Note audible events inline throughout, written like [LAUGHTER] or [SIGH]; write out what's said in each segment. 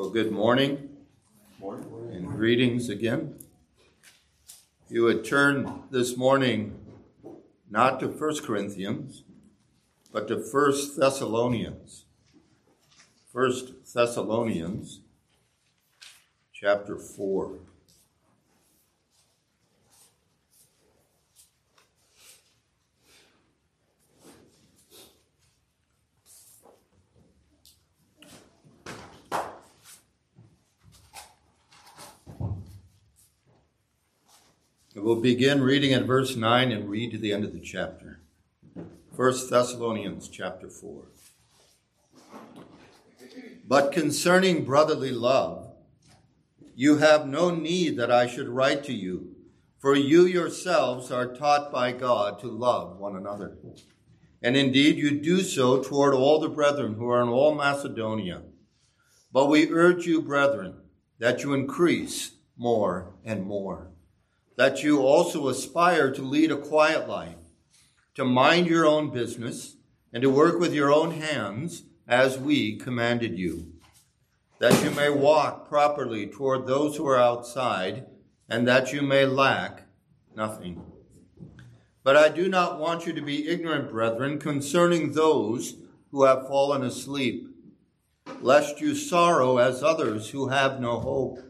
Well, good morning. Morning. And greetings again. You would turn this morning not to 1 Corinthians, but to 1 Thessalonians. 1 Thessalonians chapter 4. We'll begin reading at verse 9 and read to the end of the chapter. 1 Thessalonians chapter 4. But concerning brotherly love, you have no need that I should write to you, for you yourselves are taught by God to love one another. And indeed, you do so toward all the brethren who are in all Macedonia. But we urge you, brethren, that you increase more and more that you also aspire to lead a quiet life, to mind your own business, and to work with your own hands as we commanded you, that you may walk properly toward those who are outside, and that you may lack nothing. But I do not want you to be ignorant, brethren, concerning those who have fallen asleep, lest you sorrow as others who have no hope.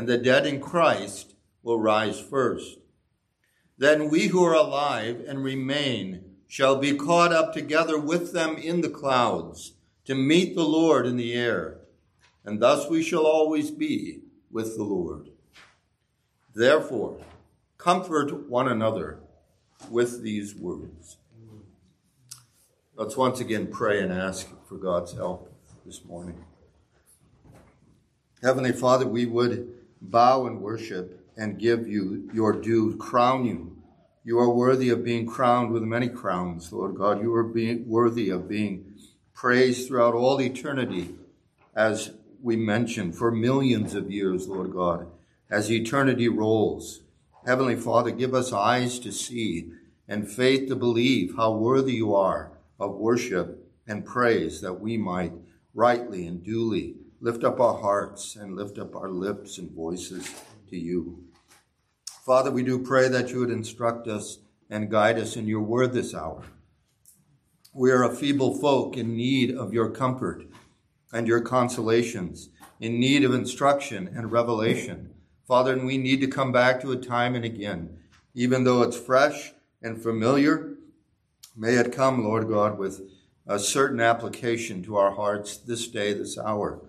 and the dead in Christ will rise first. Then we who are alive and remain shall be caught up together with them in the clouds to meet the Lord in the air, and thus we shall always be with the Lord. Therefore, comfort one another with these words. Let's once again pray and ask for God's help this morning. Heavenly Father, we would bow and worship and give you your due, crown you. You are worthy of being crowned with many crowns, Lord God. You are being worthy of being praised throughout all eternity, as we mentioned, for millions of years, Lord God, as eternity rolls. Heavenly Father, give us eyes to see and faith to believe how worthy you are of worship and praise that we might rightly and duly lift up our hearts and lift up our lips and voices to you. Father, we do pray that you would instruct us and guide us in your word this hour. We are a feeble folk in need of your comfort and your consolations, in need of instruction and revelation. Father, and we need to come back to it time and again, even though it's fresh and familiar. May it come, Lord God, with a certain application to our hearts this day, this hour.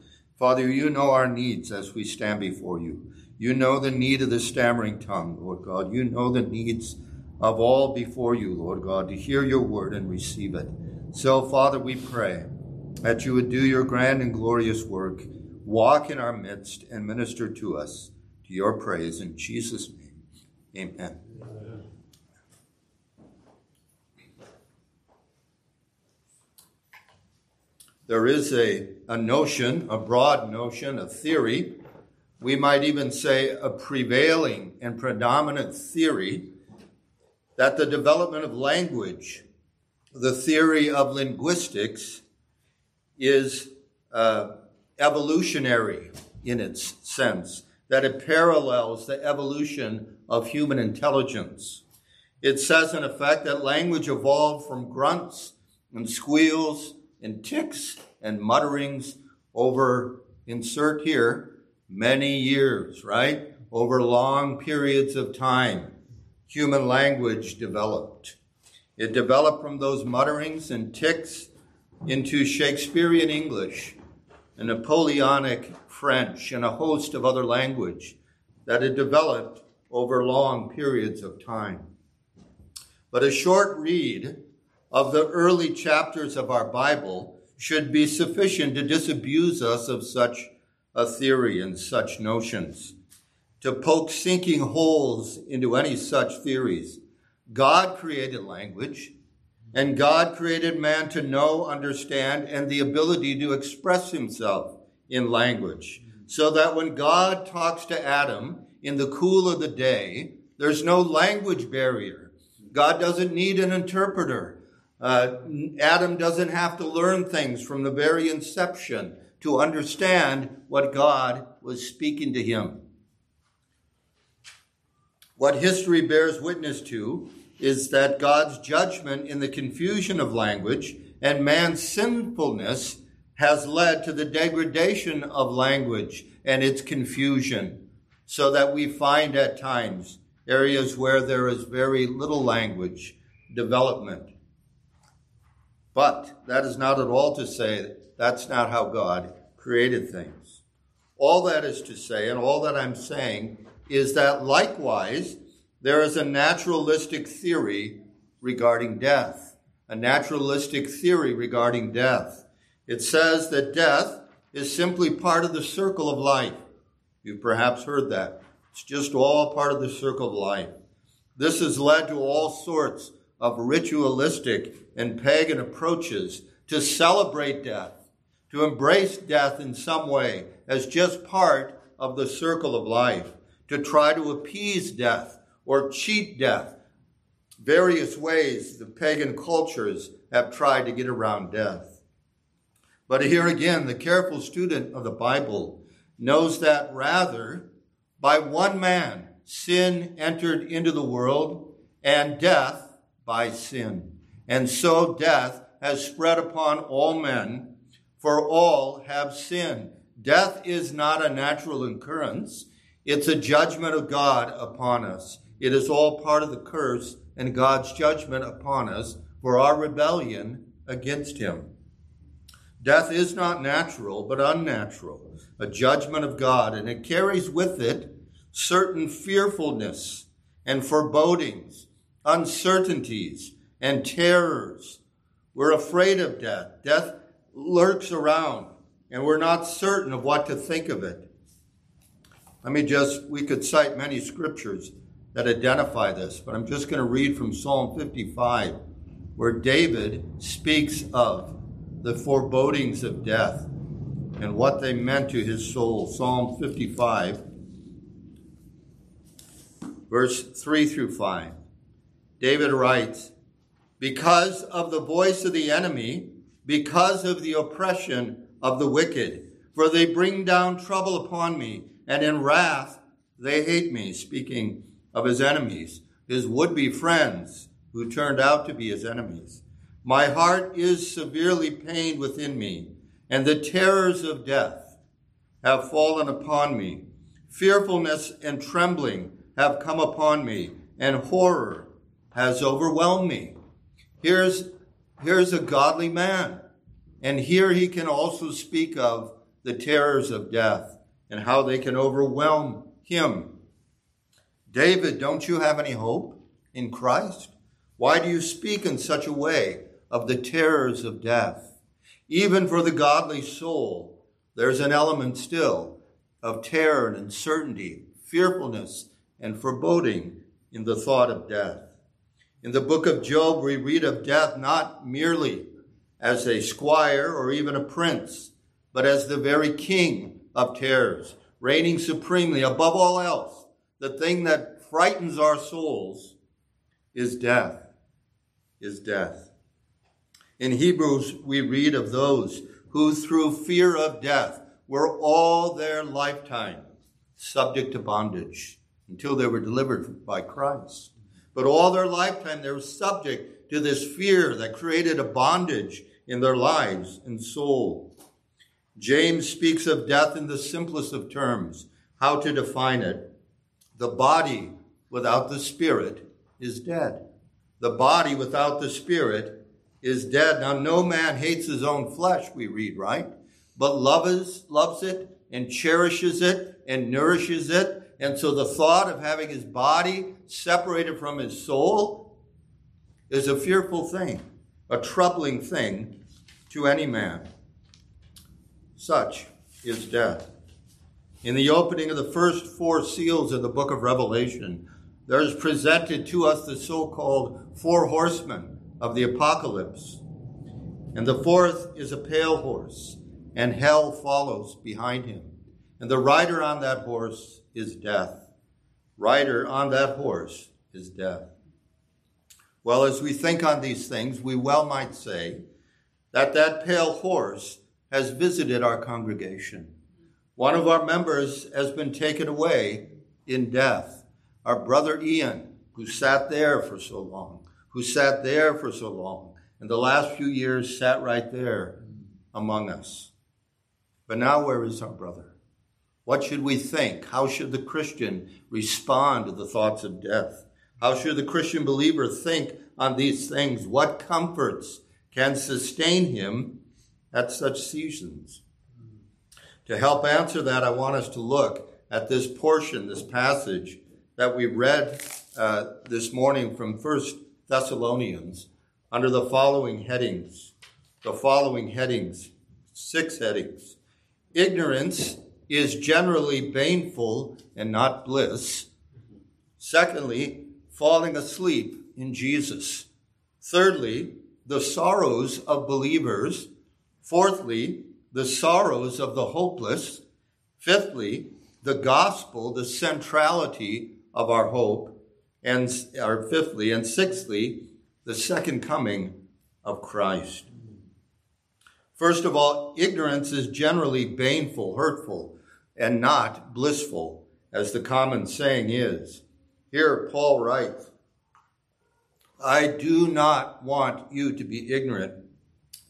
Father, you know our needs as we stand before you. You know the need of the stammering tongue, Lord God. You know the needs of all before you, Lord God, to hear your word and receive it. So, Father, we pray that you would do your grand and glorious work, walk in our midst, and minister to us to your praise. In Jesus' name, amen. There is a, a notion, a broad notion, a theory, we might even say a prevailing and predominant theory, that the development of language, the theory of linguistics, is uh, evolutionary in its sense, that it parallels the evolution of human intelligence. It says, in effect, that language evolved from grunts and squeals and ticks and mutterings over, insert here, many years, right? Over long periods of time, human language developed. It developed from those mutterings and ticks into Shakespearean English, and Napoleonic French, and a host of other language that had developed over long periods of time. But a short read of the early chapters of our Bible should be sufficient to disabuse us of such a theory and such notions, to poke sinking holes into any such theories. God created language, and God created man to know, understand, and the ability to express himself in language. So that when God talks to Adam in the cool of the day, there's no language barrier. God doesn't need an interpreter. Uh, Adam doesn't have to learn things from the very inception to understand what God was speaking to him. What history bears witness to is that God's judgment in the confusion of language and man's sinfulness has led to the degradation of language and its confusion, so that we find at times areas where there is very little language development. But that is not at all to say that's not how God created things. All that is to say, and all that I'm saying, is that likewise, there is a naturalistic theory regarding death. A naturalistic theory regarding death. It says that death is simply part of the circle of life. You've perhaps heard that. It's just all part of the circle of life. This has led to all sorts of ritualistic and pagan approaches to celebrate death, to embrace death in some way as just part of the circle of life, to try to appease death or cheat death. Various ways the pagan cultures have tried to get around death. But here again, the careful student of the Bible knows that rather, by one man, sin entered into the world, and death by sin. And so death has spread upon all men, for all have sinned. Death is not a natural occurrence. It's a judgment of God upon us. It is all part of the curse and God's judgment upon us for our rebellion against Him. Death is not natural, but unnatural, a judgment of God, and it carries with it certain fearfulness and forebodings, uncertainties and terrors. We're afraid of death. Death lurks around, and we're not certain of what to think of it. Let me just, we could cite many scriptures that identify this, but I'm just going to read from Psalm 55, where David speaks of the forebodings of death and what they meant to his soul. Psalm 55, verse 3 through 5. David writes, Because of the voice of the enemy, because of the oppression of the wicked, for they bring down trouble upon me, and in wrath they hate me. Speaking of his enemies, his would be friends who turned out to be his enemies. My heart is severely pained within me, and the terrors of death have fallen upon me. Fearfulness and trembling have come upon me, and horror has overwhelmed me. Here's, here's a godly man, and here he can also speak of the terrors of death and how they can overwhelm him David, don't you have any hope in Christ? Why do you speak in such a way of the terrors of death? Even for the godly soul, there's an element still of terror and uncertainty, fearfulness and foreboding in the thought of death. In the book of Job, we read of death not merely as a squire or even a prince, but as the very king of terrors, reigning supremely above all else the thing that frightens our souls is death, is death. In Hebrews, we read of those who through fear of death were all their lifetime subject to bondage until they were delivered by Christ. But all their lifetime they were subject to this fear that created a bondage in their lives and soul. James speaks of death in the simplest of terms, how to define it. The body without the spirit is dead. The body without the spirit is dead. Now, no man hates his own flesh, we read, right? But loves, loves it and cherishes it and nourishes it. And so the thought of having his body separated from his soul is a fearful thing, a troubling thing to any man. Such is death. In the opening of the first four seals of the book of Revelation, there is presented to us the so called four horsemen of the apocalypse. And the fourth is a pale horse, and hell follows behind him. And the rider on that horse is death. Rider on that horse is death. Well, as we think on these things, we well might say that that pale horse has visited our congregation. One of our members has been taken away in death. Our brother Ian, who sat there for so long, who sat there for so long, and the last few years sat right there among us. But now, where is our brother? What should we think? How should the Christian respond to the thoughts of death? How should the Christian believer think on these things? What comforts can sustain him at such seasons? To help answer that, I want us to look at this portion, this passage that we read uh, this morning from First Thessalonians under the following headings. The following headings, six headings. Ignorance is generally baneful and not bliss. Secondly, falling asleep in Jesus. Thirdly, the sorrows of believers. Fourthly, the sorrows of the hopeless. Fifthly, the gospel, the centrality of our hope. And or fifthly, and sixthly, the second coming of Christ. First of all, ignorance is generally baneful, hurtful, and not blissful, as the common saying is. Here, Paul writes, I do not want you to be ignorant.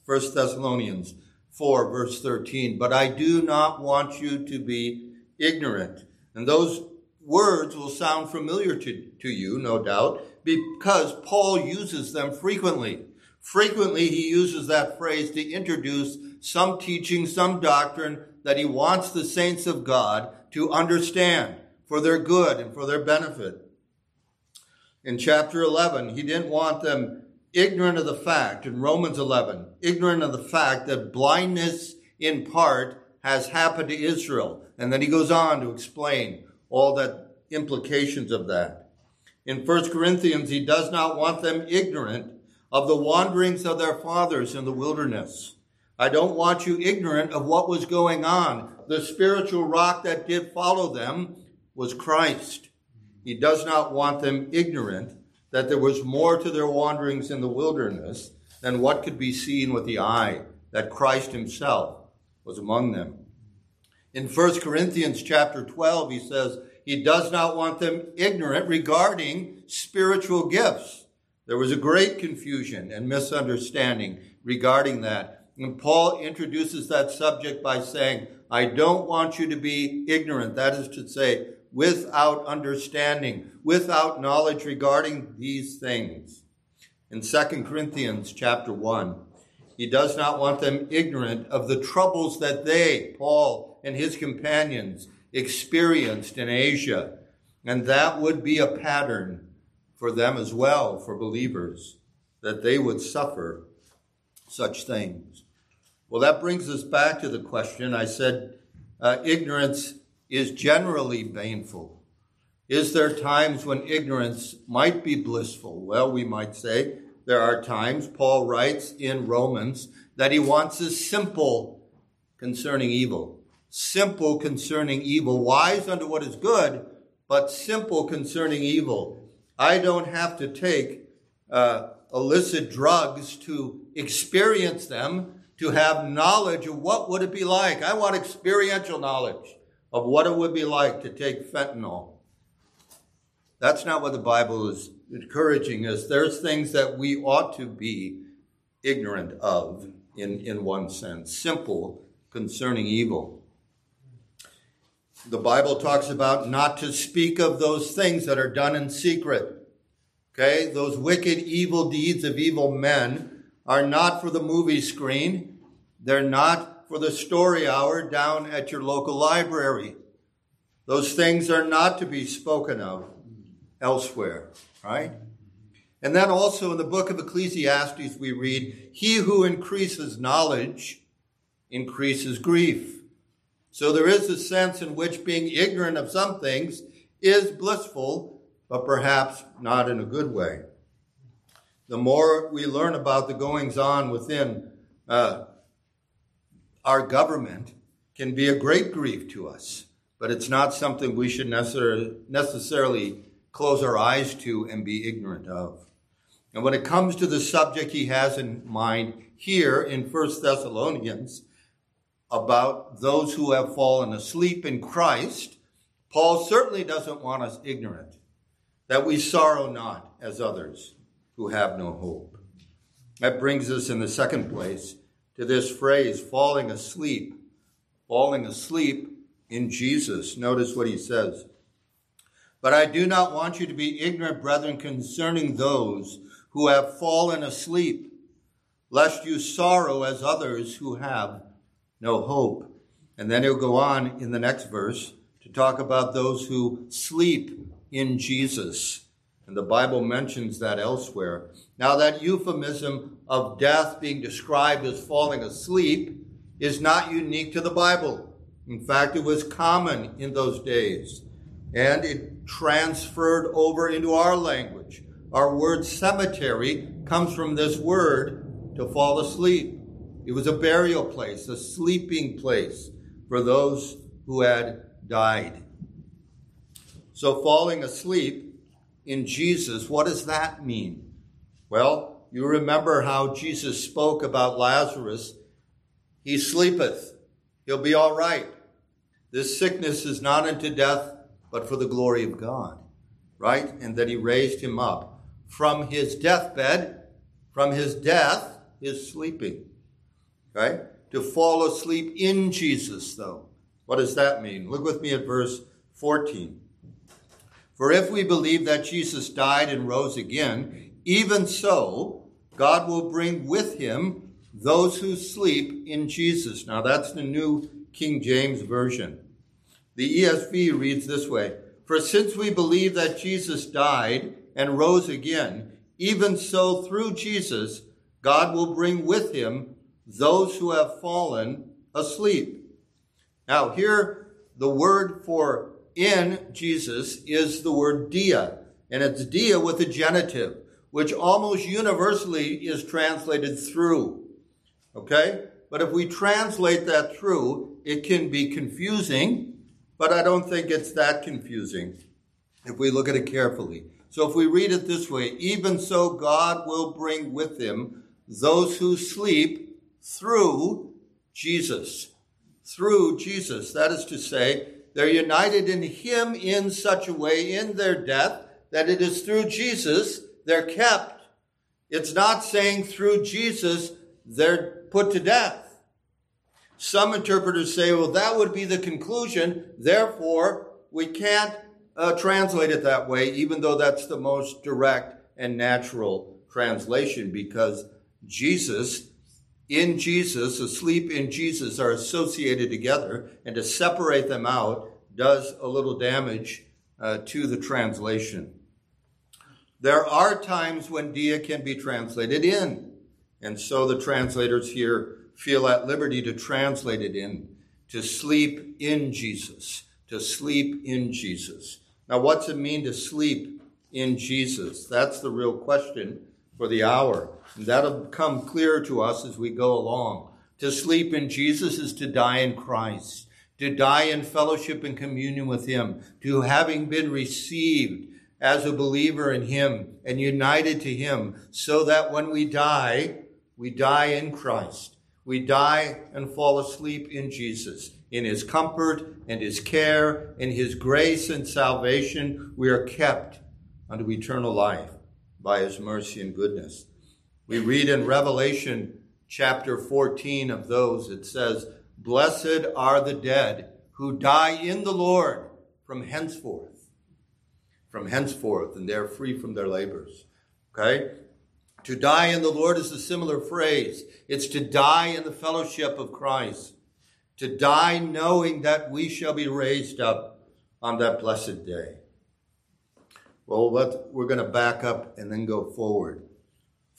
1 Thessalonians 4, verse 13. But I do not want you to be ignorant. And those words will sound familiar to, to you, no doubt, because Paul uses them frequently. Frequently, he uses that phrase to introduce some teaching, some doctrine that he wants the saints of God to understand for their good and for their benefit. In chapter 11, he didn't want them ignorant of the fact, in Romans 11, ignorant of the fact that blindness in part has happened to Israel. And then he goes on to explain all the implications of that. In 1 Corinthians, he does not want them ignorant of the wanderings of their fathers in the wilderness. I don't want you ignorant of what was going on. The spiritual rock that did follow them was Christ. He does not want them ignorant that there was more to their wanderings in the wilderness than what could be seen with the eye, that Christ himself was among them. In 1 Corinthians chapter 12, he says, he does not want them ignorant regarding spiritual gifts. There was a great confusion and misunderstanding regarding that. And Paul introduces that subject by saying, I don't want you to be ignorant. That is to say, without understanding, without knowledge regarding these things. In 2 Corinthians chapter 1, he does not want them ignorant of the troubles that they, Paul and his companions, experienced in Asia. And that would be a pattern for them as well, for believers, that they would suffer such things. Well, that brings us back to the question I said uh, ignorance is generally baneful. Is there times when ignorance might be blissful? Well, we might say there are times, Paul writes in Romans, that he wants us simple concerning evil. Simple concerning evil, wise unto what is good, but simple concerning evil. I don't have to take uh, illicit drugs to experience them, to have knowledge of what would it be like. I want experiential knowledge of what it would be like to take fentanyl. That's not what the Bible is encouraging us. There's things that we ought to be ignorant of in, in one sense, simple concerning evil. The Bible talks about not to speak of those things that are done in secret. Okay, those wicked, evil deeds of evil men are not for the movie screen. They're not for the story hour down at your local library. Those things are not to be spoken of elsewhere, right? And then also in the book of Ecclesiastes, we read, He who increases knowledge increases grief. So there is a sense in which being ignorant of some things is blissful, but perhaps not in a good way. The more we learn about the goings on within uh, our government, can be a great grief to us, but it's not something we should necessarily close our eyes to and be ignorant of. And when it comes to the subject he has in mind here in 1 Thessalonians about those who have fallen asleep in Christ, Paul certainly doesn't want us ignorant, that we sorrow not as others who have no hope. That brings us in the second place to this phrase, falling asleep, falling asleep in Jesus. Notice what he says. But I do not want you to be ignorant, brethren, concerning those who have fallen asleep, lest you sorrow as others who have no hope. And then he'll go on in the next verse to talk about those who sleep in Jesus. And the Bible mentions that elsewhere. Now, that euphemism of death being described as falling asleep is not unique to the Bible. In fact, it was common in those days. And it transferred over into our language. Our word cemetery comes from this word to fall asleep. It was a burial place, a sleeping place for those who had died. So, falling asleep in Jesus, what does that mean? Well, you remember how Jesus spoke about Lazarus. He sleepeth, he'll be all right. This sickness is not unto death, but for the glory of God, right? And that he raised him up from his deathbed, from his death, his sleeping, right? To fall asleep in Jesus, though. What does that mean? Look with me at verse 14. For if we believe that Jesus died and rose again, even so, God will bring with him those who sleep in Jesus. Now that's the New King James Version. The ESV reads this way For since we believe that Jesus died and rose again, even so through Jesus, God will bring with him those who have fallen asleep. Now, here, the word for in Jesus is the word dia, and it's dia with a genitive, which almost universally is translated through. Okay? But if we translate that through, it can be confusing, but I don't think it's that confusing if we look at it carefully. So if we read it this way, even so God will bring with him those who sleep through Jesus through Jesus. That is to say, they're united in Him in such a way in their death that it is through Jesus they're kept. It's not saying through Jesus they're put to death. Some interpreters say, well, that would be the conclusion. Therefore, we can't uh, translate it that way, even though that's the most direct and natural translation, because Jesus in Jesus, asleep in Jesus, are associated together, and to separate them out does a little damage uh, to the translation. There are times when dia can be translated in, and so the translators here feel at liberty to translate it in, to sleep in Jesus, to sleep in Jesus. Now, what's it mean to sleep in Jesus? That's the real question for the hour. And that'll come clear to us as we go along. To sleep in Jesus is to die in Christ, to die in fellowship and communion with Him, to having been received as a believer in Him and united to Him, so that when we die, we die in Christ. We die and fall asleep in Jesus. In His comfort and His care, in His grace and salvation, we are kept unto eternal life by His mercy and goodness. We read in Revelation chapter 14 of those, it says, Blessed are the dead who die in the Lord from henceforth. From henceforth, and they're free from their labors. Okay? To die in the Lord is a similar phrase. It's to die in the fellowship of Christ. To die knowing that we shall be raised up on that blessed day. Well, what we're going to back up and then go forward.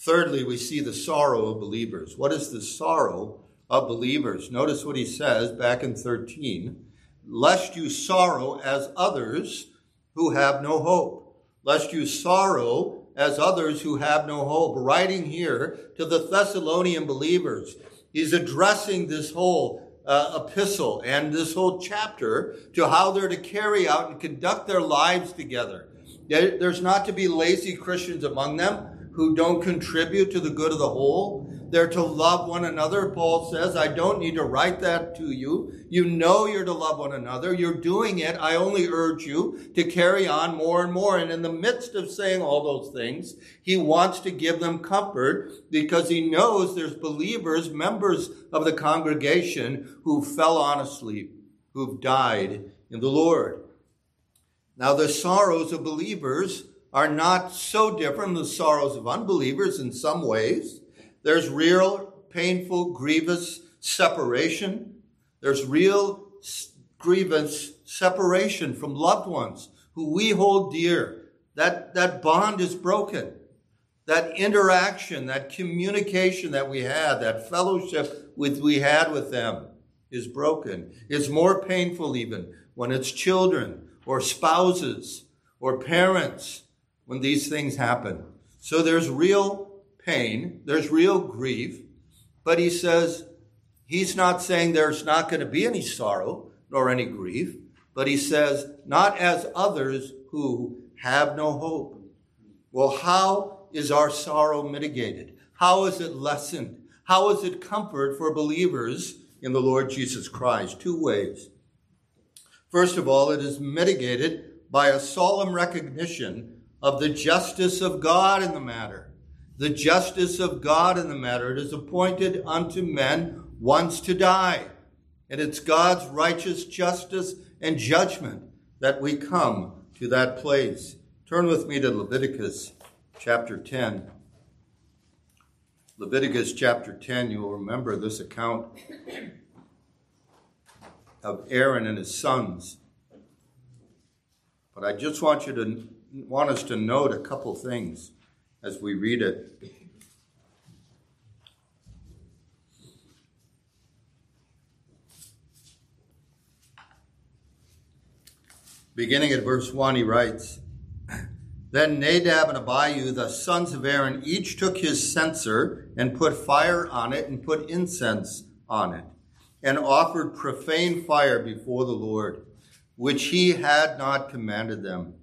Thirdly, we see the sorrow of believers. What is the sorrow of believers. Notice what he says back in 13 lest you sorrow as others who have no hope. Lest you sorrow as others who have no hope. Writing here to the Thessalonian believers, he's addressing this whole uh, epistle and this whole chapter to how they're to carry out and conduct their lives together. There's not to be lazy Christians among them who don't contribute to the good of the whole. They're to love one another. Paul says, I don't need to write that to you. You know you're to love one another. You're doing it. I only urge you to carry on more and more. And in the midst of saying all those things, he wants to give them comfort because he knows there's believers, members of the congregation who fell on asleep, who've died in the Lord. Now, the sorrows of believers are not so different from the sorrows of unbelievers in some ways. There's real, painful, grievous separation. There's real, grievous separation from loved ones who we hold dear. That, that bond is broken. That interaction, that communication that we had, that fellowship with, we had with them is broken. It's more painful even when it's children or spouses or parents when these things happen. So there's real pain, there's real grief, but he says he's not saying there's not going to be any sorrow nor any grief, but he says, not as others who have no hope. Well, how is our sorrow mitigated? How is it lessened? How is it comfort for believers in the Lord Jesus Christ? Two ways. First of all, it is mitigated by a solemn recognition of the justice of God in the matter the justice of God in the matter. It is appointed unto men once to die. And it's God's righteous justice and judgment that we come to that place. Turn with me to Leviticus chapter 10. Leviticus chapter 10, you'll remember this account of Aaron and his sons. But I just want you to want us to note a couple things as we read it. Beginning at verse 1, he writes Then Nadab and Abihu, the sons of Aaron, each took his censer and put fire on it and put incense on it, and offered profane fire before the Lord, which he had not commanded them.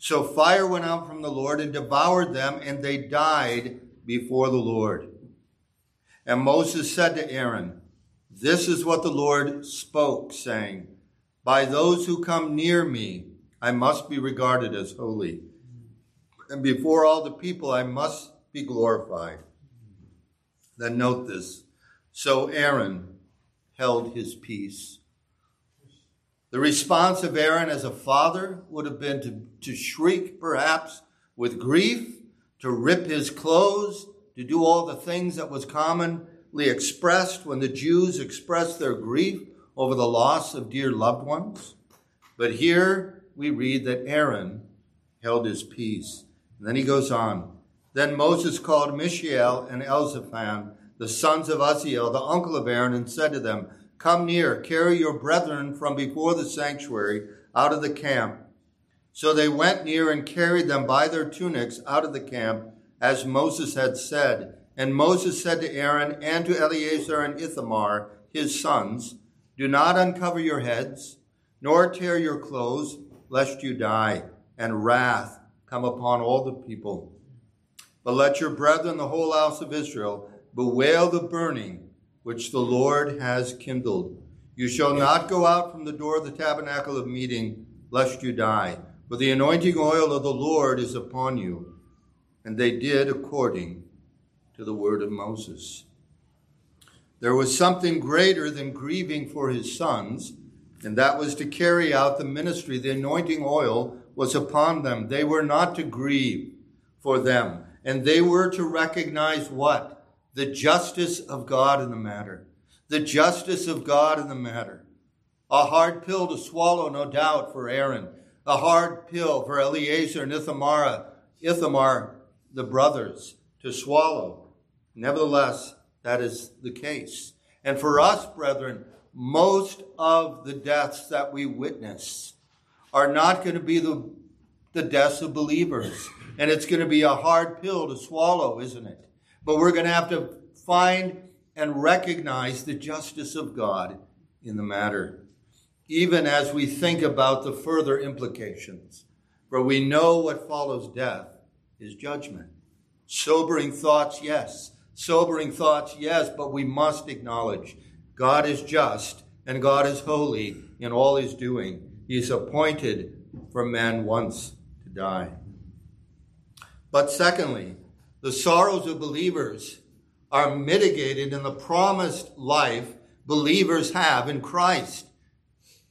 So fire went out from the Lord and devoured them, and they died before the Lord. And Moses said to Aaron, This is what the Lord spoke, saying, By those who come near me, I must be regarded as holy. And before all the people, I must be glorified. Then note this. So Aaron held his peace. The response of Aaron as a father would have been to, to shriek, perhaps, with grief, to rip his clothes, to do all the things that was commonly expressed when the Jews expressed their grief over the loss of dear loved ones. But here we read that Aaron held his peace. And then he goes on. Then Moses called Mishael and Elzaphan, the sons of Uzziel, the uncle of Aaron, and said to them, Come near, carry your brethren from before the sanctuary out of the camp. So they went near and carried them by their tunics out of the camp, as Moses had said. And Moses said to Aaron and to Eleazar and Ithamar, his sons, Do not uncover your heads, nor tear your clothes, lest you die, and wrath come upon all the people. But let your brethren, the whole house of Israel, bewail the burning which the Lord has kindled. You shall not go out from the door of the tabernacle of meeting, lest you die. For the anointing oil of the Lord is upon you. And they did according to the word of Moses. There was something greater than grieving for his sons, and that was to carry out the ministry. The anointing oil was upon them. They were not to grieve for them, and they were to recognize what? The justice of God in the matter. The justice of God in the matter. A hard pill to swallow, no doubt, for Aaron. A hard pill for Eleazar and Ithamar, Ithamar, the brothers, to swallow. Nevertheless, that is the case. And for us, brethren, most of the deaths that we witness are not going to be the, the deaths of believers. And it's going to be a hard pill to swallow, isn't it? But we're going to have to find and recognize the justice of God in the matter, even as we think about the further implications. For we know what follows death is judgment. Sobering thoughts, yes. Sobering thoughts, yes, but we must acknowledge God is just and God is holy in all his doing. He's appointed for man once to die. But secondly, the sorrows of believers are mitigated in the promised life believers have in Christ.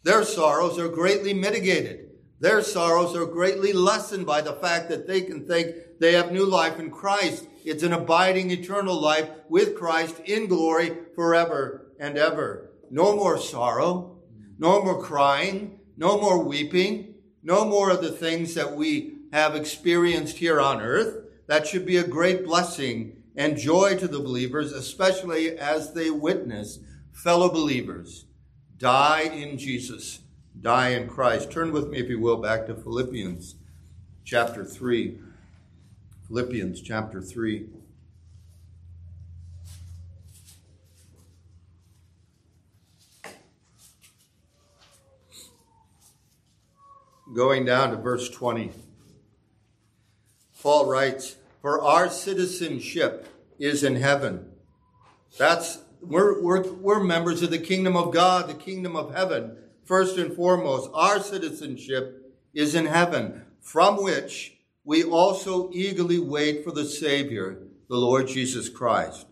Their sorrows are greatly mitigated. Their sorrows are greatly lessened by the fact that they can think they have new life in Christ. It's an abiding eternal life with Christ in glory forever and ever. No more sorrow, no more crying, no more weeping, no more of the things that we have experienced here on earth. That should be a great blessing and joy to the believers, especially as they witness fellow believers die in Jesus, die in Christ. Turn with me, if you will, back to Philippians chapter 3. Philippians chapter 3. Going down to verse 20. Paul writes, For our citizenship is in heaven. That's we're, we're, we're members of the kingdom of God, the kingdom of heaven. First and foremost, our citizenship is in heaven, from which we also eagerly wait for the Savior, the Lord Jesus Christ.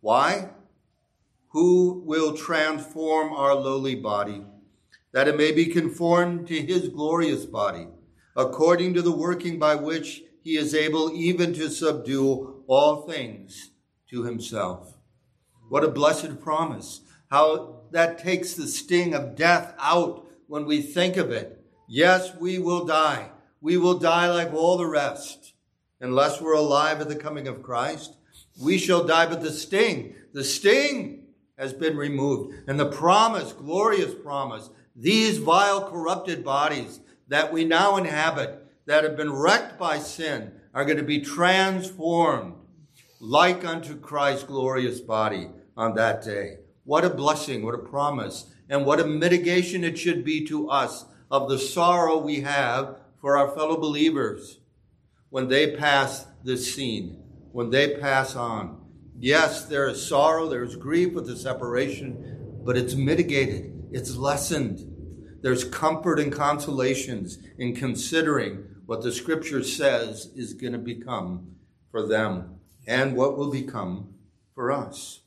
Why? Who will transform our lowly body, that it may be conformed to his glorious body, according to the working by which he is able even to subdue all things to himself. What a blessed promise. How that takes the sting of death out when we think of it. Yes, we will die we will die like all the rest. Unless we're alive at the coming of Christ, we shall die. But the sting, the sting has been removed. And the promise, glorious promise, these vile corrupted bodies that we now inhabit, that have been wrecked by sin, are going to be transformed like unto Christ's glorious body on that day. What a blessing, what a promise, and what a mitigation it should be to us of the sorrow we have for our fellow believers when they pass this scene, when they pass on. Yes, there is sorrow, there is grief with the separation, but it's mitigated, it's lessened. There's comfort and consolations in considering what the scripture says is going to become for them and what will become for us.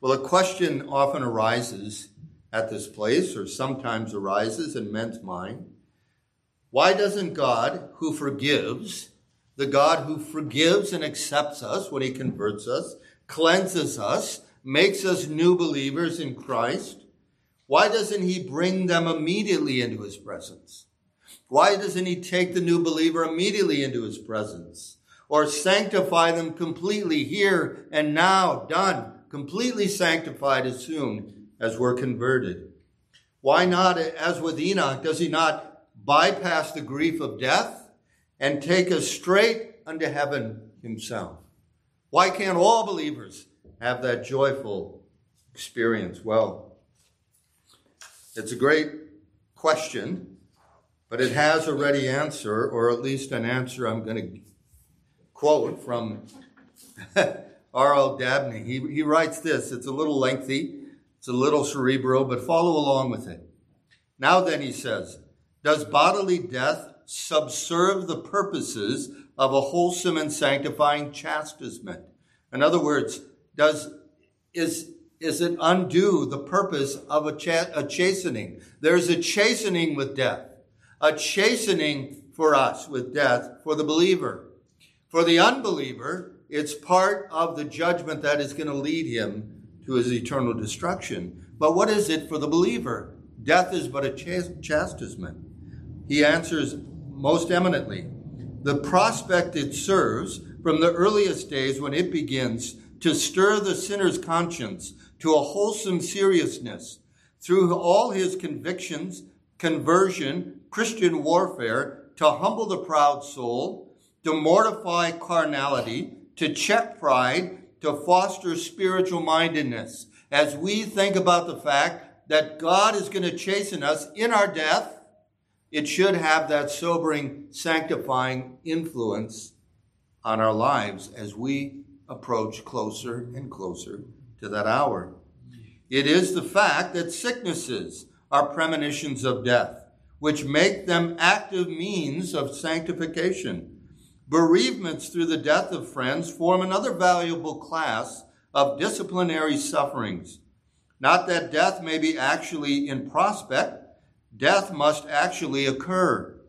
Well, a question often arises at this place, or sometimes arises in men's mind why doesn't God, who forgives, the God who forgives and accepts us when he converts us, cleanses us, makes us new believers in Christ, why doesn't he bring them immediately into his presence? Why doesn't he take the new believer immediately into his presence? Or sanctify them completely here and now, done, completely sanctified as soon as we're converted? Why not, as with Enoch, does he not bypass the grief of death, and take us straight unto heaven himself. Why can't all believers have that joyful experience? Well, it's a great question, but it has a ready answer, or at least an answer I'm going to quote from [LAUGHS] R.L. Dabney. He, he writes this. It's a little lengthy, it's a little cerebral, but follow along with it. Now then, he says, does bodily death subserve the purposes of a wholesome and sanctifying chastisement? In other words, does is is it undo the purpose of a, cha- a chastening? There's a chastening with death, a chastening for us with death for the believer. For the unbeliever, it's part of the judgment that is going to lead him to his eternal destruction. But what is it for the believer? Death is but a chastisement he answers most eminently. The prospect it serves from the earliest days when it begins to stir the sinner's conscience to a wholesome seriousness through all his convictions, conversion, Christian warfare, to humble the proud soul, to mortify carnality, to check pride, to foster spiritual mindedness. As we think about the fact that God is going to chasten us in our death, it should have that sobering, sanctifying influence on our lives as we approach closer and closer to that hour. It is the fact that sicknesses are premonitions of death, which make them active means of sanctification. Bereavements through the death of friends form another valuable class of disciplinary sufferings. Not that death may be actually in prospect, death must actually occur.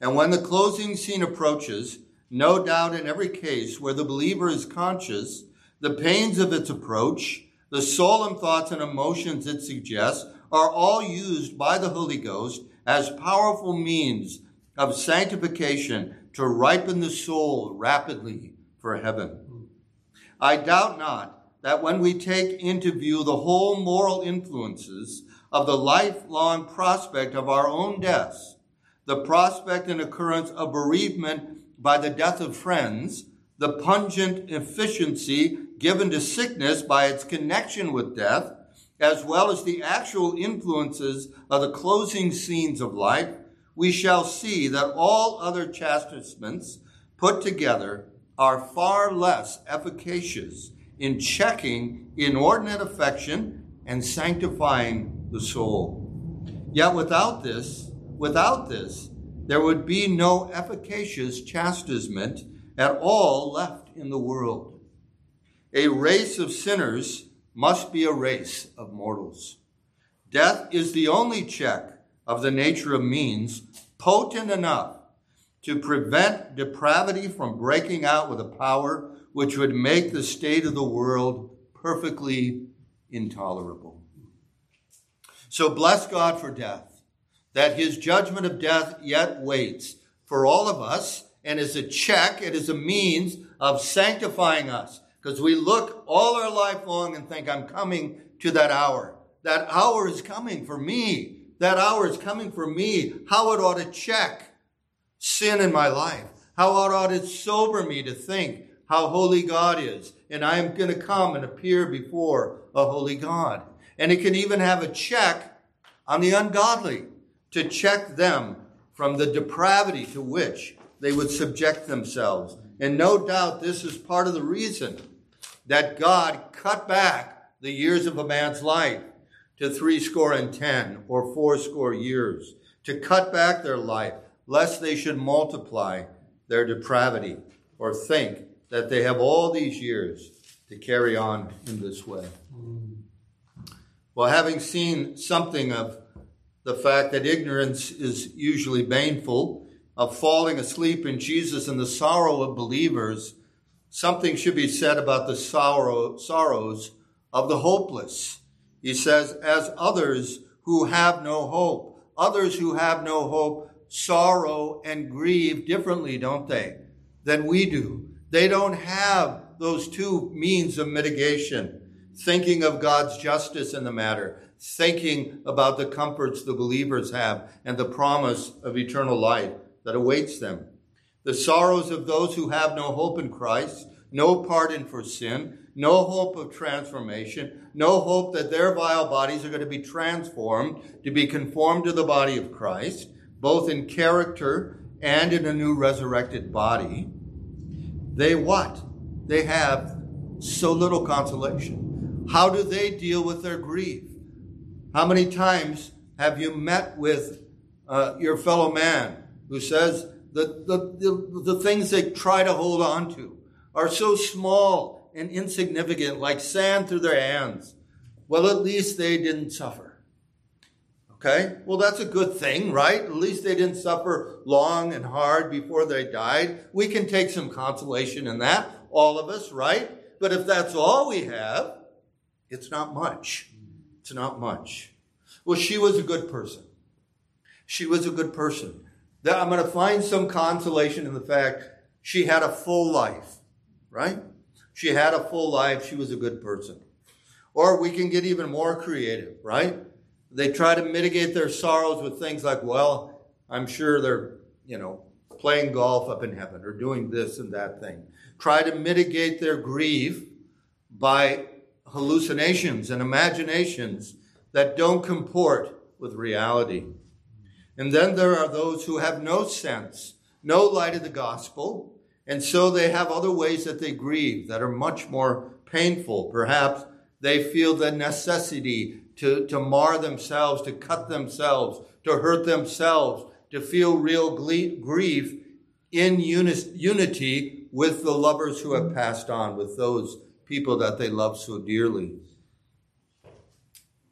And when the closing scene approaches, no doubt in every case where the believer is conscious, the pains of its approach, the solemn thoughts and emotions it suggests are all used by the Holy Ghost as powerful means of sanctification to ripen the soul rapidly for heaven. I doubt not that when we take into view the whole moral influences of the lifelong prospect of our own deaths, the prospect and occurrence of bereavement by the death of friends, the pungent efficiency given to sickness by its connection with death, as well as the actual influences of the closing scenes of life, we shall see that all other chastisements put together are far less efficacious in checking inordinate affection and sanctifying the soul. Yet without this, without this, there would be no efficacious chastisement at all left in the world. A race of sinners must be a race of mortals. Death is the only check of the nature of means potent enough to prevent depravity from breaking out with a power which would make the state of the world perfectly intolerable. So bless God for death, that his judgment of death yet waits for all of us and is a check, it is a means of sanctifying us because we look all our life long and think, I'm coming to that hour. That hour is coming for me. That hour is coming for me. How it ought to check sin in my life. How it ought to sober me to think how holy God is. And I am going to come and appear before a holy God. And it can even have a check on the ungodly to check them from the depravity to which they would subject themselves. And no doubt this is part of the reason that God cut back the years of a man's life to three score and ten or four score years, to cut back their life, lest they should multiply their depravity or think that they have all these years to carry on in this way. Well, having seen something of the fact that ignorance is usually baneful, of falling asleep in Jesus and the sorrow of believers, something should be said about the sorrow, sorrows of the hopeless. He says, as others who have no hope, others who have no hope sorrow and grieve differently, don't they, than we do. They don't have those two means of mitigation, thinking of God's justice in the matter, thinking about the comforts the believers have and the promise of eternal life that awaits them the sorrows of those who have no hope in Christ, no pardon for sin, no hope of transformation, no hope that their vile bodies are going to be transformed to be conformed to the body of Christ, both in character and in a new resurrected body. They what? They have so little consolation. How do they deal with their grief? How many times have you met with uh, your fellow man who says, the, the, the, the things they try to hold on to are so small and insignificant, like sand through their hands. Well, at least they didn't suffer. Okay? Well, that's a good thing, right? At least they didn't suffer long and hard before they died. We can take some consolation in that, all of us, right? But if that's all we have, it's not much. It's not much. Well, she was a good person. She was a good person that I'm going to find some consolation in the fact she had a full life, right? She had a full life. She was a good person. Or we can get even more creative, right? They try to mitigate their sorrows with things like, well, I'm sure they're, you know, playing golf up in heaven or doing this and that thing. Try to mitigate their grief by hallucinations and imaginations that don't comport with reality. And then there are those who have no sense, no light of the gospel, and so they have other ways that they grieve that are much more painful. Perhaps they feel the necessity to, to mar themselves, to cut themselves, to hurt themselves, to feel real grief in unity with the lovers who have passed on, with those people that they love so dearly.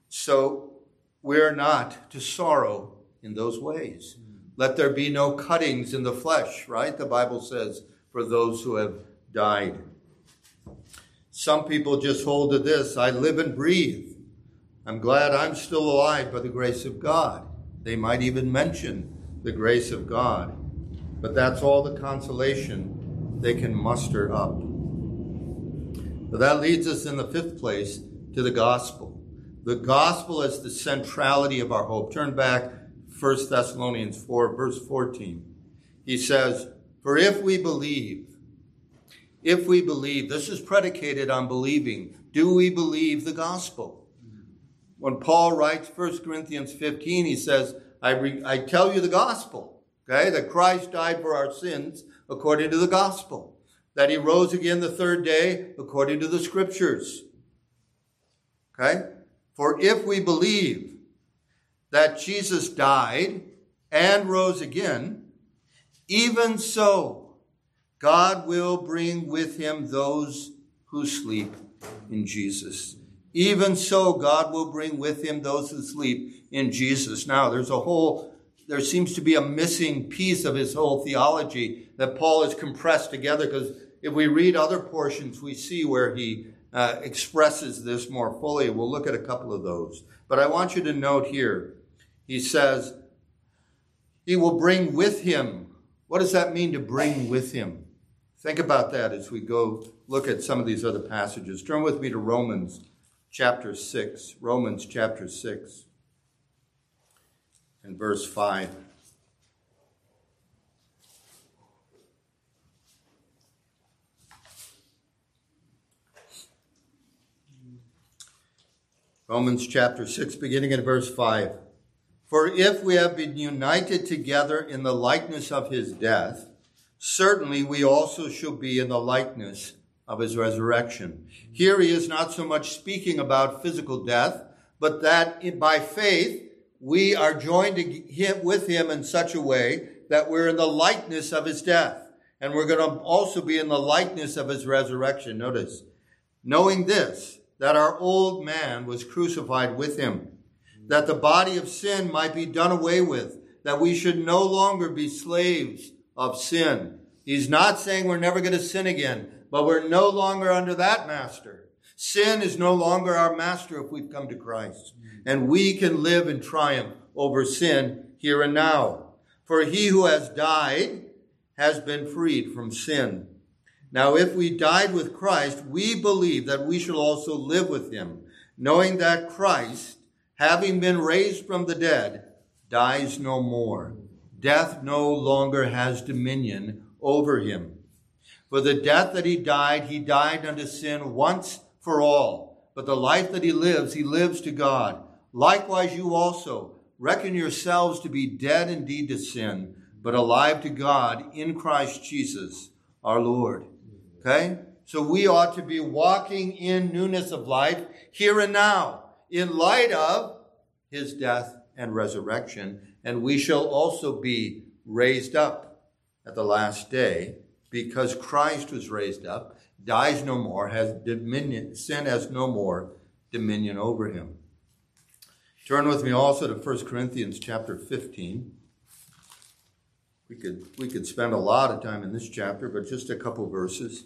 So we're not to sorrow in those ways. Hmm. Let there be no cuttings in the flesh, right? The Bible says, for those who have died. Some people just hold to this I live and breathe. I'm glad I'm still alive by the grace of God. They might even mention the grace of God, but that's all the consolation they can muster up. But that leads us in the fifth place to the gospel. The gospel is the centrality of our hope. Turn back 1 Thessalonians 4, verse 14. He says, For if we believe, if we believe, this is predicated on believing. Do we believe the gospel? When Paul writes 1 Corinthians 15, he says, I, re- I tell you the gospel, okay, that Christ died for our sins according to the gospel that he rose again the third day according to the scriptures. Okay? For if we believe that Jesus died and rose again, even so, God will bring with him those who sleep in Jesus. Even so, God will bring with him those who sleep in Jesus. Now, there's a whole, there seems to be a missing piece of his whole theology that Paul has compressed together because if we read other portions, we see where he uh, expresses this more fully. We'll look at a couple of those. But I want you to note here, he says, He will bring with him. What does that mean to bring with him? Think about that as we go look at some of these other passages. Turn with me to Romans chapter 6. Romans chapter 6 and verse 5. Romans chapter 6, beginning at verse 5. For if we have been united together in the likeness of his death, certainly we also shall be in the likeness of his resurrection. Here he is not so much speaking about physical death, but that by faith we are joined with him in such a way that we're in the likeness of his death. And we're going to also be in the likeness of his resurrection. Notice, knowing this, that our old man was crucified with him, that the body of sin might be done away with, that we should no longer be slaves of sin. He's not saying we're never going to sin again, but we're no longer under that master. Sin is no longer our master if we've come to Christ. And we can live in triumph over sin here and now. For he who has died has been freed from sin. Now, if we died with Christ, we believe that we shall also live with him, knowing that Christ, having been raised from the dead, dies no more. Death no longer has dominion over him. For the death that he died, he died unto sin once for all. But the life that he lives, he lives to God. Likewise, you also reckon yourselves to be dead indeed to sin, but alive to God in Christ Jesus our Lord. Okay? So we ought to be walking in newness of life here and now in light of his death and resurrection. And we shall also be raised up at the last day because Christ was raised up, dies no more, has dominion, sin has no more dominion over him. Turn with me also to 1 Corinthians chapter 15. We could, we could spend a lot of time in this chapter, but just a couple verses.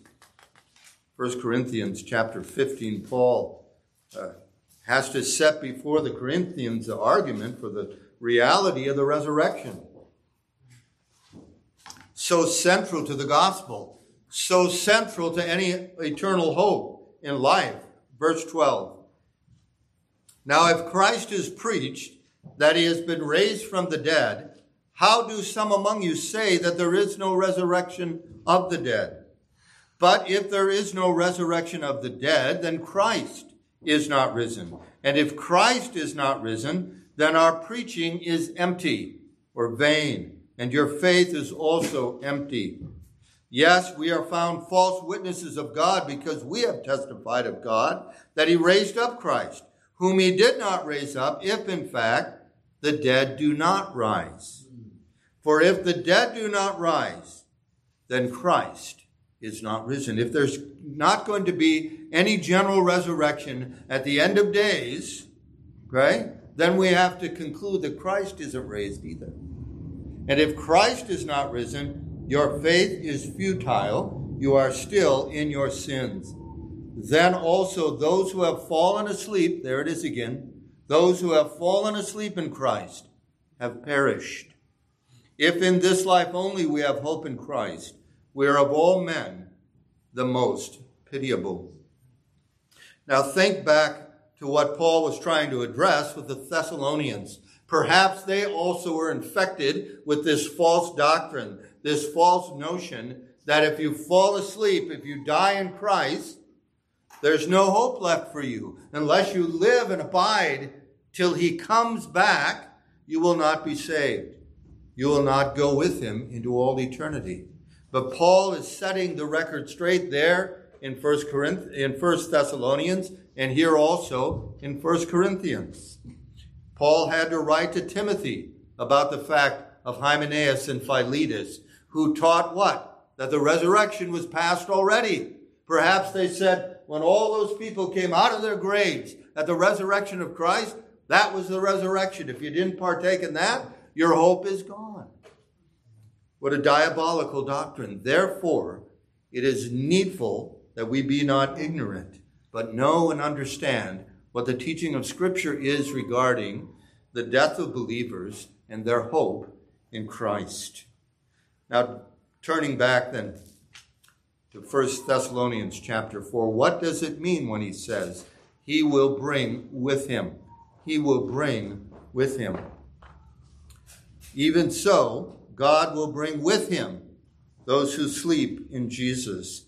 1 Corinthians chapter 15, Paul uh, has to set before the Corinthians the argument for the reality of the resurrection. So central to the gospel, so central to any eternal hope in life. Verse 12 Now, if Christ is preached that he has been raised from the dead, how do some among you say that there is no resurrection of the dead? But if there is no resurrection of the dead, then Christ is not risen. And if Christ is not risen, then our preaching is empty or vain, and your faith is also empty. Yes, we are found false witnesses of God because we have testified of God that he raised up Christ, whom he did not raise up, if in fact the dead do not rise. For if the dead do not rise, then Christ is not risen. If there's not going to be any general resurrection at the end of days, right, then we have to conclude that Christ isn't raised either. And if Christ is not risen, your faith is futile. You are still in your sins. Then also those who have fallen asleep, there it is again, those who have fallen asleep in Christ have perished. If in this life only we have hope in Christ, we are of all men the most pitiable. Now think back to what Paul was trying to address with the Thessalonians. Perhaps they also were infected with this false doctrine, this false notion that if you fall asleep, if you die in Christ, there's no hope left for you. Unless you live and abide till he comes back, you will not be saved. You will not go with him into all eternity. But Paul is setting the record straight there in First Corinth, in First Thessalonians, and here also in First Corinthians. Paul had to write to Timothy about the fact of Hymenaeus and Philetus, who taught what? That the resurrection was past already. Perhaps they said, when all those people came out of their graves at the resurrection of Christ, that was the resurrection. If you didn't partake in that, your hope is gone. What a diabolical doctrine. Therefore, it is needful that we be not ignorant, but know and understand what the teaching of Scripture is regarding the death of believers and their hope in Christ. Now, turning back then to 1 Thessalonians chapter 4, what does it mean when he says, He will bring with him? he will bring with him. Even so, God will bring with him those who sleep in Jesus.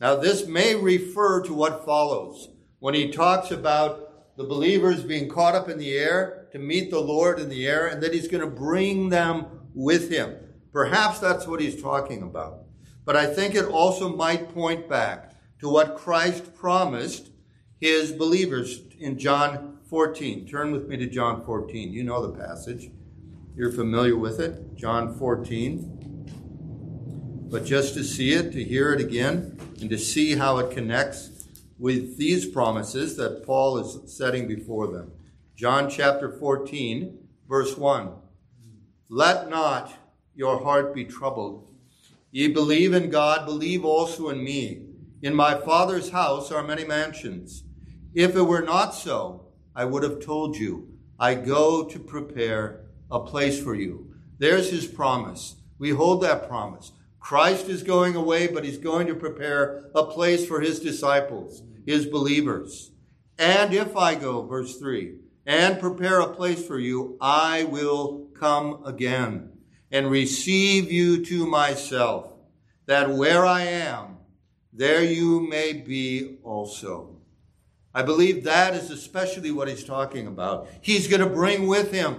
Now, this may refer to what follows when he talks about the believers being caught up in the air to meet the Lord in the air, and that he's going to bring them with him. Perhaps that's what he's talking about. But I think it also might point back to what Christ promised his believers in John 14. Turn with me to John 14. You know the passage. You're familiar with it. John 14. But just to see it, to hear it again, and to see how it connects with these promises that Paul is setting before them. John chapter 14, verse 1. Let not your heart be troubled. Ye believe in God, believe also in me. In my Father's house are many mansions. If it were not so, I would have told you, I go to prepare a place for you. There's his promise. We hold that promise. Christ is going away, but he's going to prepare a place for his disciples, his believers. And if I go, verse 3, and prepare a place for you, I will come again and receive you to myself, that where I am, there you may be also. I believe that is especially what he's talking about. He's going to bring with him.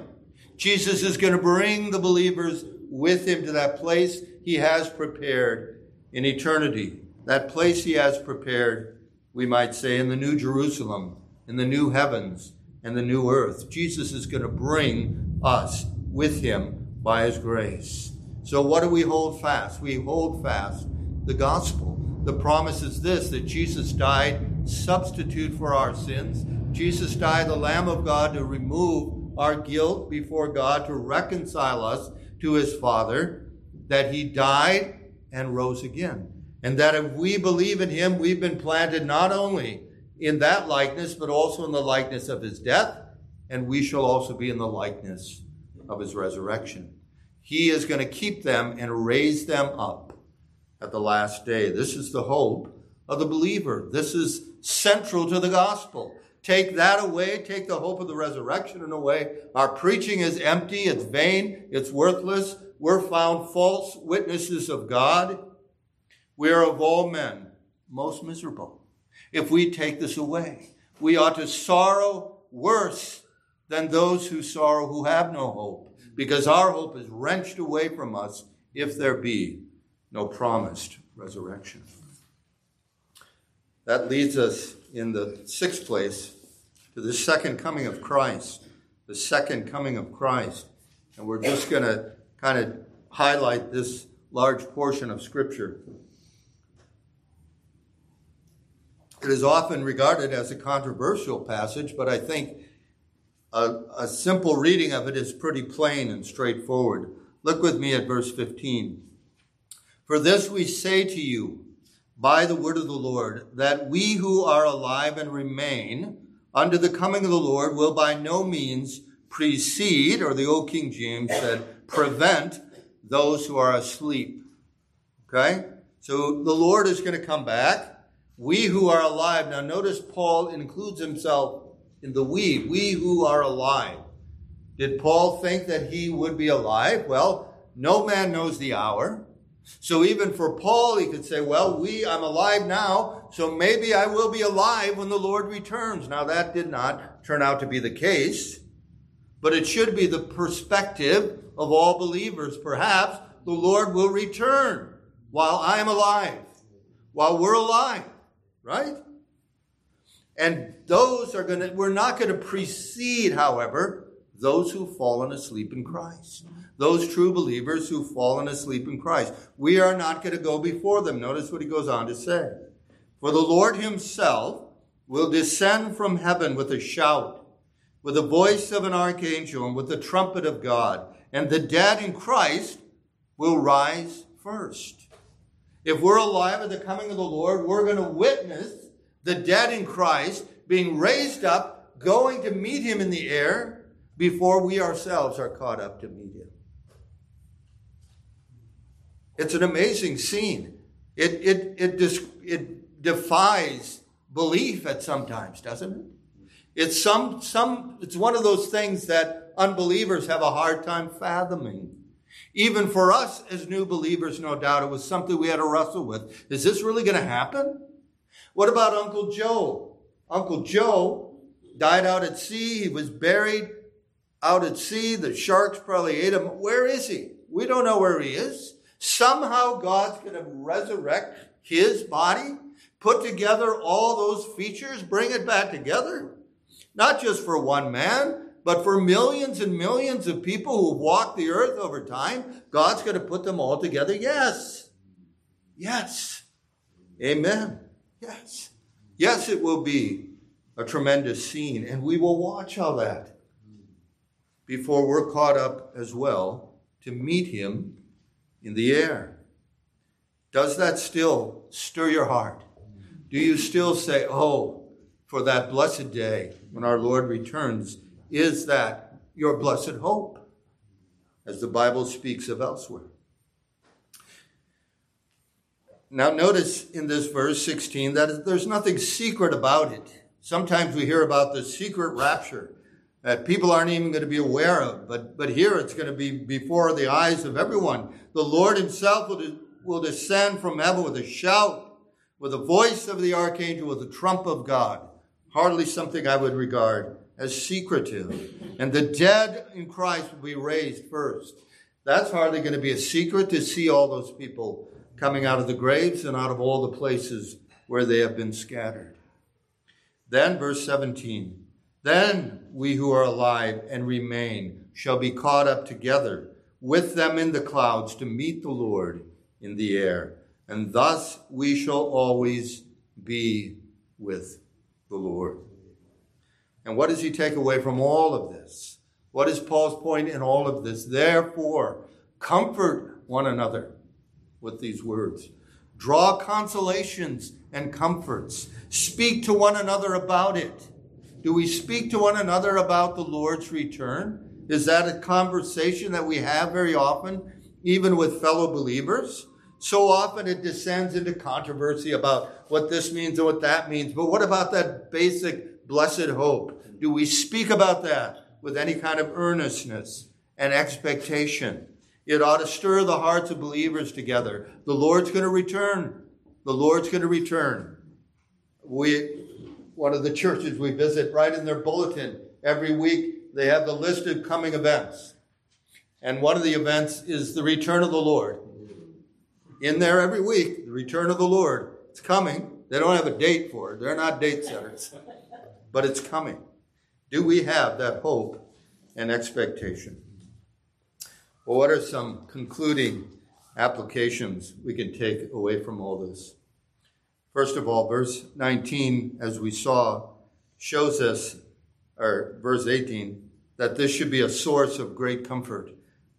Jesus is going to bring the believers with him to that place he has prepared in eternity. That place he has prepared, we might say, in the New Jerusalem, in the new heavens, and the new earth. Jesus is going to bring us with him by his grace. So, what do we hold fast? We hold fast the gospel. The promise is this that Jesus died substitute for our sins. Jesus died, the Lamb of God, to remove our guilt before God, to reconcile us to his Father, that he died and rose again. And that if we believe in him, we've been planted not only in that likeness, but also in the likeness of his death, and we shall also be in the likeness of his resurrection. He is going to keep them and raise them up at the last day. This is the hope of the believer. This is central to the gospel. Take that away, take the hope of the resurrection away, our preaching is empty, it's vain, it's worthless. We're found false witnesses of God. We are of all men most miserable. If we take this away, we ought to sorrow worse than those who sorrow who have no hope, because our hope is wrenched away from us if there be no promised resurrection. That leads us in the sixth place to the second coming of Christ. The second coming of Christ. And we're just going to kind of highlight this large portion of Scripture. It is often regarded as a controversial passage, but I think a, a, simple reading of it is pretty plain and straightforward. Look with me at verse 15. For this we say to you by the word of the Lord, that we who are alive and remain under the coming of the Lord will by no means precede, or the old King James said, prevent those who are asleep. Okay? So the Lord is going to come back. We who are alive. Now notice Paul includes himself in the we, we who are alive. Did Paul think that he would be alive? Well, no man knows the hour. So even for Paul, he could say, well, we, I'm alive now, so maybe I will be alive when the Lord returns. Now that did not turn out to be the case, but it should be the perspective of all believers. Perhaps the Lord will return while I'm alive, while we're alive, right? And those are going to, we're not going to precede, however, those who've fallen asleep in Christ. Those true believers who've fallen asleep in Christ. We are not going to go before them. Notice what he goes on to say. For the Lord himself will descend from heaven with a shout, with the voice of an archangel, and with the trumpet of God. And the dead in Christ will rise first. If we're alive at the coming of the Lord, we're going to witness the dead in Christ being raised up, going to meet him in the air before we ourselves are caught up to meet him. It's an amazing scene. It, it, it, dis- it defies belief at sometimes, doesn't it? It's some, some, it's one of those things that unbelievers have a hard time fathoming. Even for us as new believers, no doubt, it was something we had to wrestle with. Is this really going to happen? What about Uncle Joe? Uncle Joe died out at sea. He was buried out at sea. The sharks probably ate him. Where is he? We don't know where he is. Somehow God's going to resurrect his body, put together all those features, bring it back together. Not just for one man, but for millions and millions of people who've walked the earth over time. God's going to put them all together. Yes. Yes. Amen. Yes. Yes, it will be a tremendous scene, and we will watch all that before we're caught up as well to meet him in the air. Does that still stir your heart? Do you still say, Oh, for that blessed day when our Lord returns, is that your blessed hope? As the Bible speaks of elsewhere. Now, notice in this verse 16 that there's nothing secret about it. Sometimes we hear about the secret rapture that people aren't even going to be aware of, but, but here it's going to be before the eyes of everyone. The Lord Himself will, will descend from heaven with a shout, with the voice of the archangel, with the trump of God. Hardly something I would regard as secretive. And the dead in Christ will be raised first. That's hardly going to be a secret to see all those people coming out of the graves and out of all the places where they have been scattered. Then, verse 17, then we who are alive and remain shall be caught up together with them in the clouds to meet the Lord in the air. And thus we shall always be with the Lord. And what does he take away from all of this? What is Paul's point in all of this? Therefore, comfort one another with these words. Draw consolations and comforts. Speak to one another about it. Do we speak to one another about the Lord's return? Is that a conversation that we have very often, even with fellow believers? So often it descends into controversy about what this means and what that means. But what about that basic blessed hope? Do we speak about that with any kind of earnestness and expectation? It ought to stir the hearts of believers together. The Lord's going to return. The Lord's going to return. We, one of the churches we visit, right in their bulletin every week, they have the list of coming events. And one of the events is the return of the Lord. In there every week, the return of the Lord. It's coming. They don't have a date for it. They're not date setters. But it's coming. Do we have that hope and expectation? Well, what are some concluding applications we can take away from all this? First of all, verse 19, as we saw, shows us, or verse 18, that this should be a source of great comfort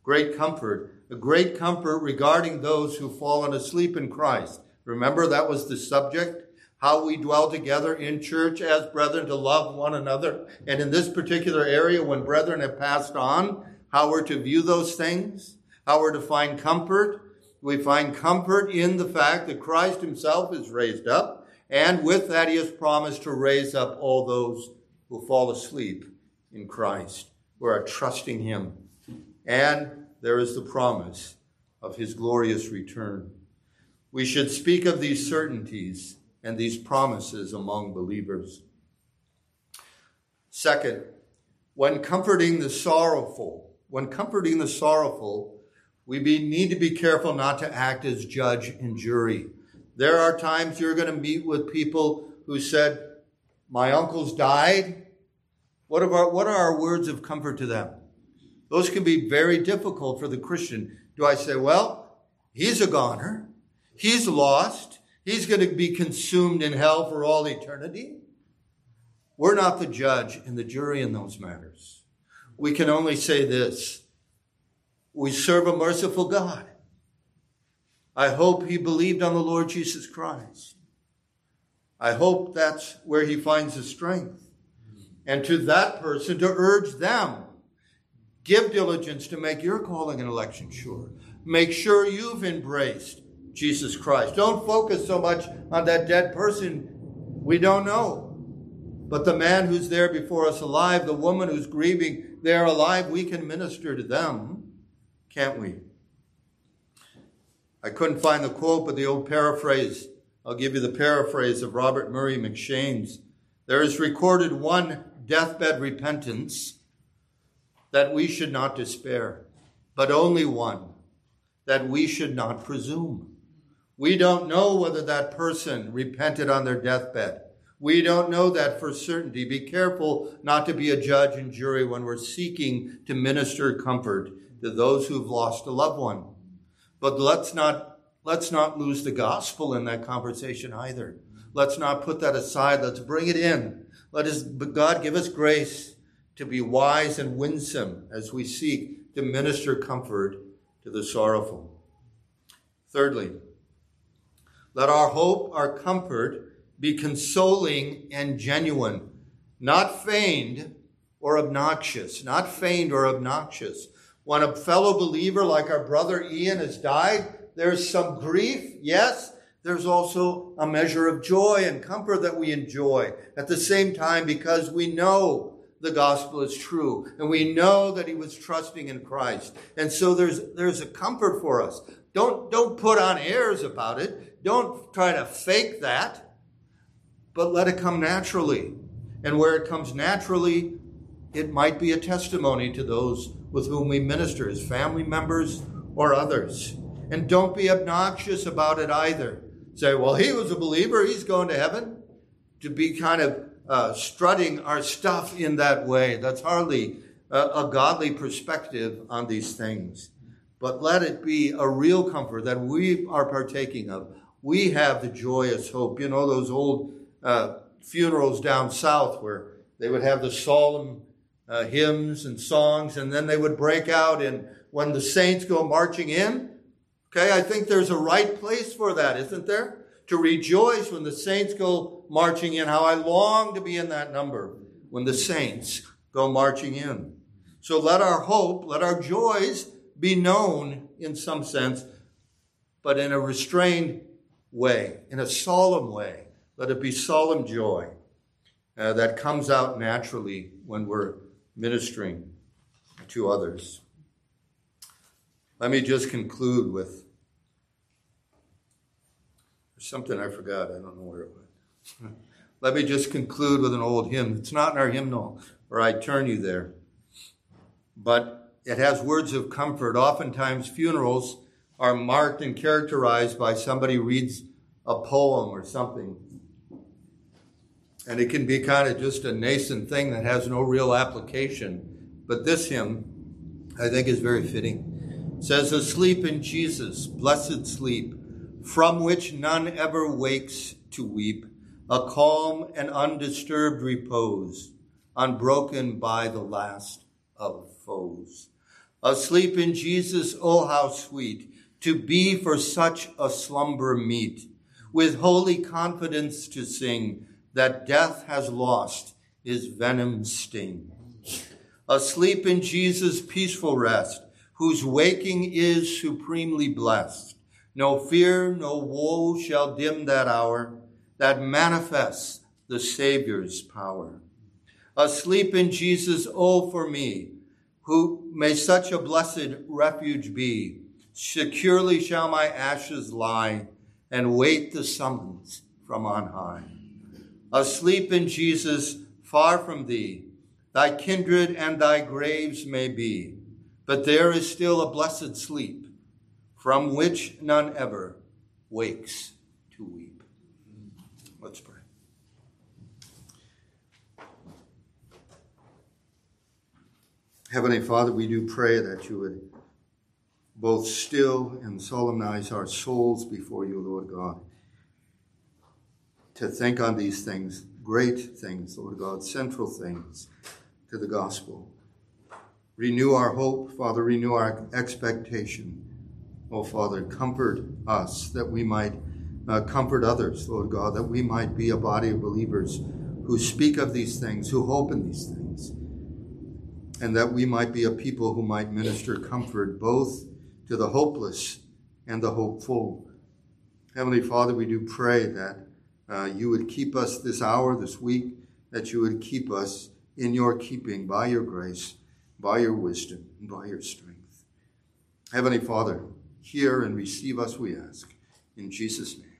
great comfort, a great comfort regarding those who've fallen asleep in Christ. Remember, that was the subject how we dwell together in church as brethren to love one another. And in this particular area, when brethren have passed on, how we're to view those things, how we're to find comfort. We find comfort in the fact that Christ himself is raised up, and with that, he has promised to raise up all those who fall asleep in Christ, who are trusting him and there is the promise of his glorious return. We should speak of these certainties and these promises among believers. Second, when comforting the sorrowful, when comforting the sorrowful, we be, need to be careful not to act as judge and jury. There are times you're going to meet with people who said, My uncle's died. What, what are our words of comfort to them? Those can be very difficult for the Christian. Do I say, well, he's a goner. He's lost. He's going to be consumed in hell for all eternity. We're not the judge and the jury in those matters. We can only say this. We serve a merciful God. I hope he believed on the Lord Jesus Christ. I hope that's where he finds his strength. And to that person to urge them Give diligence to make your calling and election sure. Make sure you've embraced Jesus Christ. Don't focus so much on that dead person we don't know. But the man who's there before us alive, the woman who's grieving, they're alive, we can minister to them, can't we? I couldn't find the quote, but the old paraphrase, I'll give you the paraphrase of Robert Murray M'Cheyne's. There is recorded one deathbed repentance that we should not despair, but only one, that we should not presume. We don't know whether that person repented on their deathbed. We don't know that for certainty. Be careful not to be a judge and jury when we're seeking to minister comfort to those who've lost a loved one. But let's not, let's not lose the gospel in that conversation either. Let's not put that aside. Let's bring it in. Let us, God give us grace to be wise and winsome as we seek to minister comfort to the sorrowful. Thirdly, let our hope, our comfort be consoling and genuine, not feigned or obnoxious, not feigned or obnoxious. When a fellow believer like our brother Ian has died, there's some grief, yes. There's also a measure of joy and comfort that we enjoy at the same time because we know the gospel is true and we know that he was trusting in Christ. And so there's, there's a comfort for us. Don't, don't put on airs about it. Don't try to fake that, but let it come naturally. And where it comes naturally, it might be a testimony to those with whom we minister as family members or others. And don't be obnoxious about it either. Say, well, he was a believer, he's going to heaven. To be kind of uh, strutting our stuff in that way. That's hardly a, a godly perspective on these things. But let it be a real comfort that we are partaking of. We have the joyous hope. You know, those old uh, funerals down south where they would have the solemn uh, hymns and songs, and then they would break out in when the saints go marching in. Okay, I think there's a right place for that, isn't there? To rejoice when the saints go marching in, how I long to be in that number when the saints go marching in. So let our hope, let our joys be known in some sense, but in a restrained way, in a solemn way. Let it be solemn joy. uh, that comes out naturally when we're ministering to others. Let me just conclude with something I forgot. I don't know where it went. [LAUGHS] Let me just conclude with an old hymn. It's not in our hymnal, or I'd turn you there. But it has words of comfort. Oftentimes, funerals are marked and characterized by somebody reads a poem or something. And it can be kind of just a nascent thing that has no real application. But this hymn, I think, is very fitting. It says, Asleep in Jesus, blessed sleep, from which none ever wakes to weep, a calm and undisturbed repose, unbroken by the last of foes. Asleep in Jesus, oh how sweet, to be for such a slumber meet, with holy confidence to sing that death has lost his venom sting. Asleep in Jesus' peaceful rest, whose waking is supremely blessed. No fear, no woe shall dim that hour that manifests the Savior's power. Asleep in Jesus, oh, for me, who may such a blessed refuge be, securely shall my ashes lie and wait the summons from on high. Asleep in Jesus, far from thee, thy kindred and thy graves may be, but there is still a blessed sleep, from which none ever wakes to weep. Let's pray. Heavenly Father, we do pray that you would both still and solemnize our souls before you, Lord God, to think on these things, great things, Lord God, central things to the gospel. Renew our hope, Father, renew our expectation. Oh, Father, comfort us that we might uh, comfort others, Lord God, that we might be a body of believers who speak of these things, who hope in these things and that we might be a people who might minister comfort both to the hopeless and the hopeful. Heavenly Father, we do pray that uh, you would keep us this hour, this week, that you would keep us in your keeping by your grace, by your wisdom, and by your strength. Heavenly Father, hear and receive us, we ask. In Jesus' name.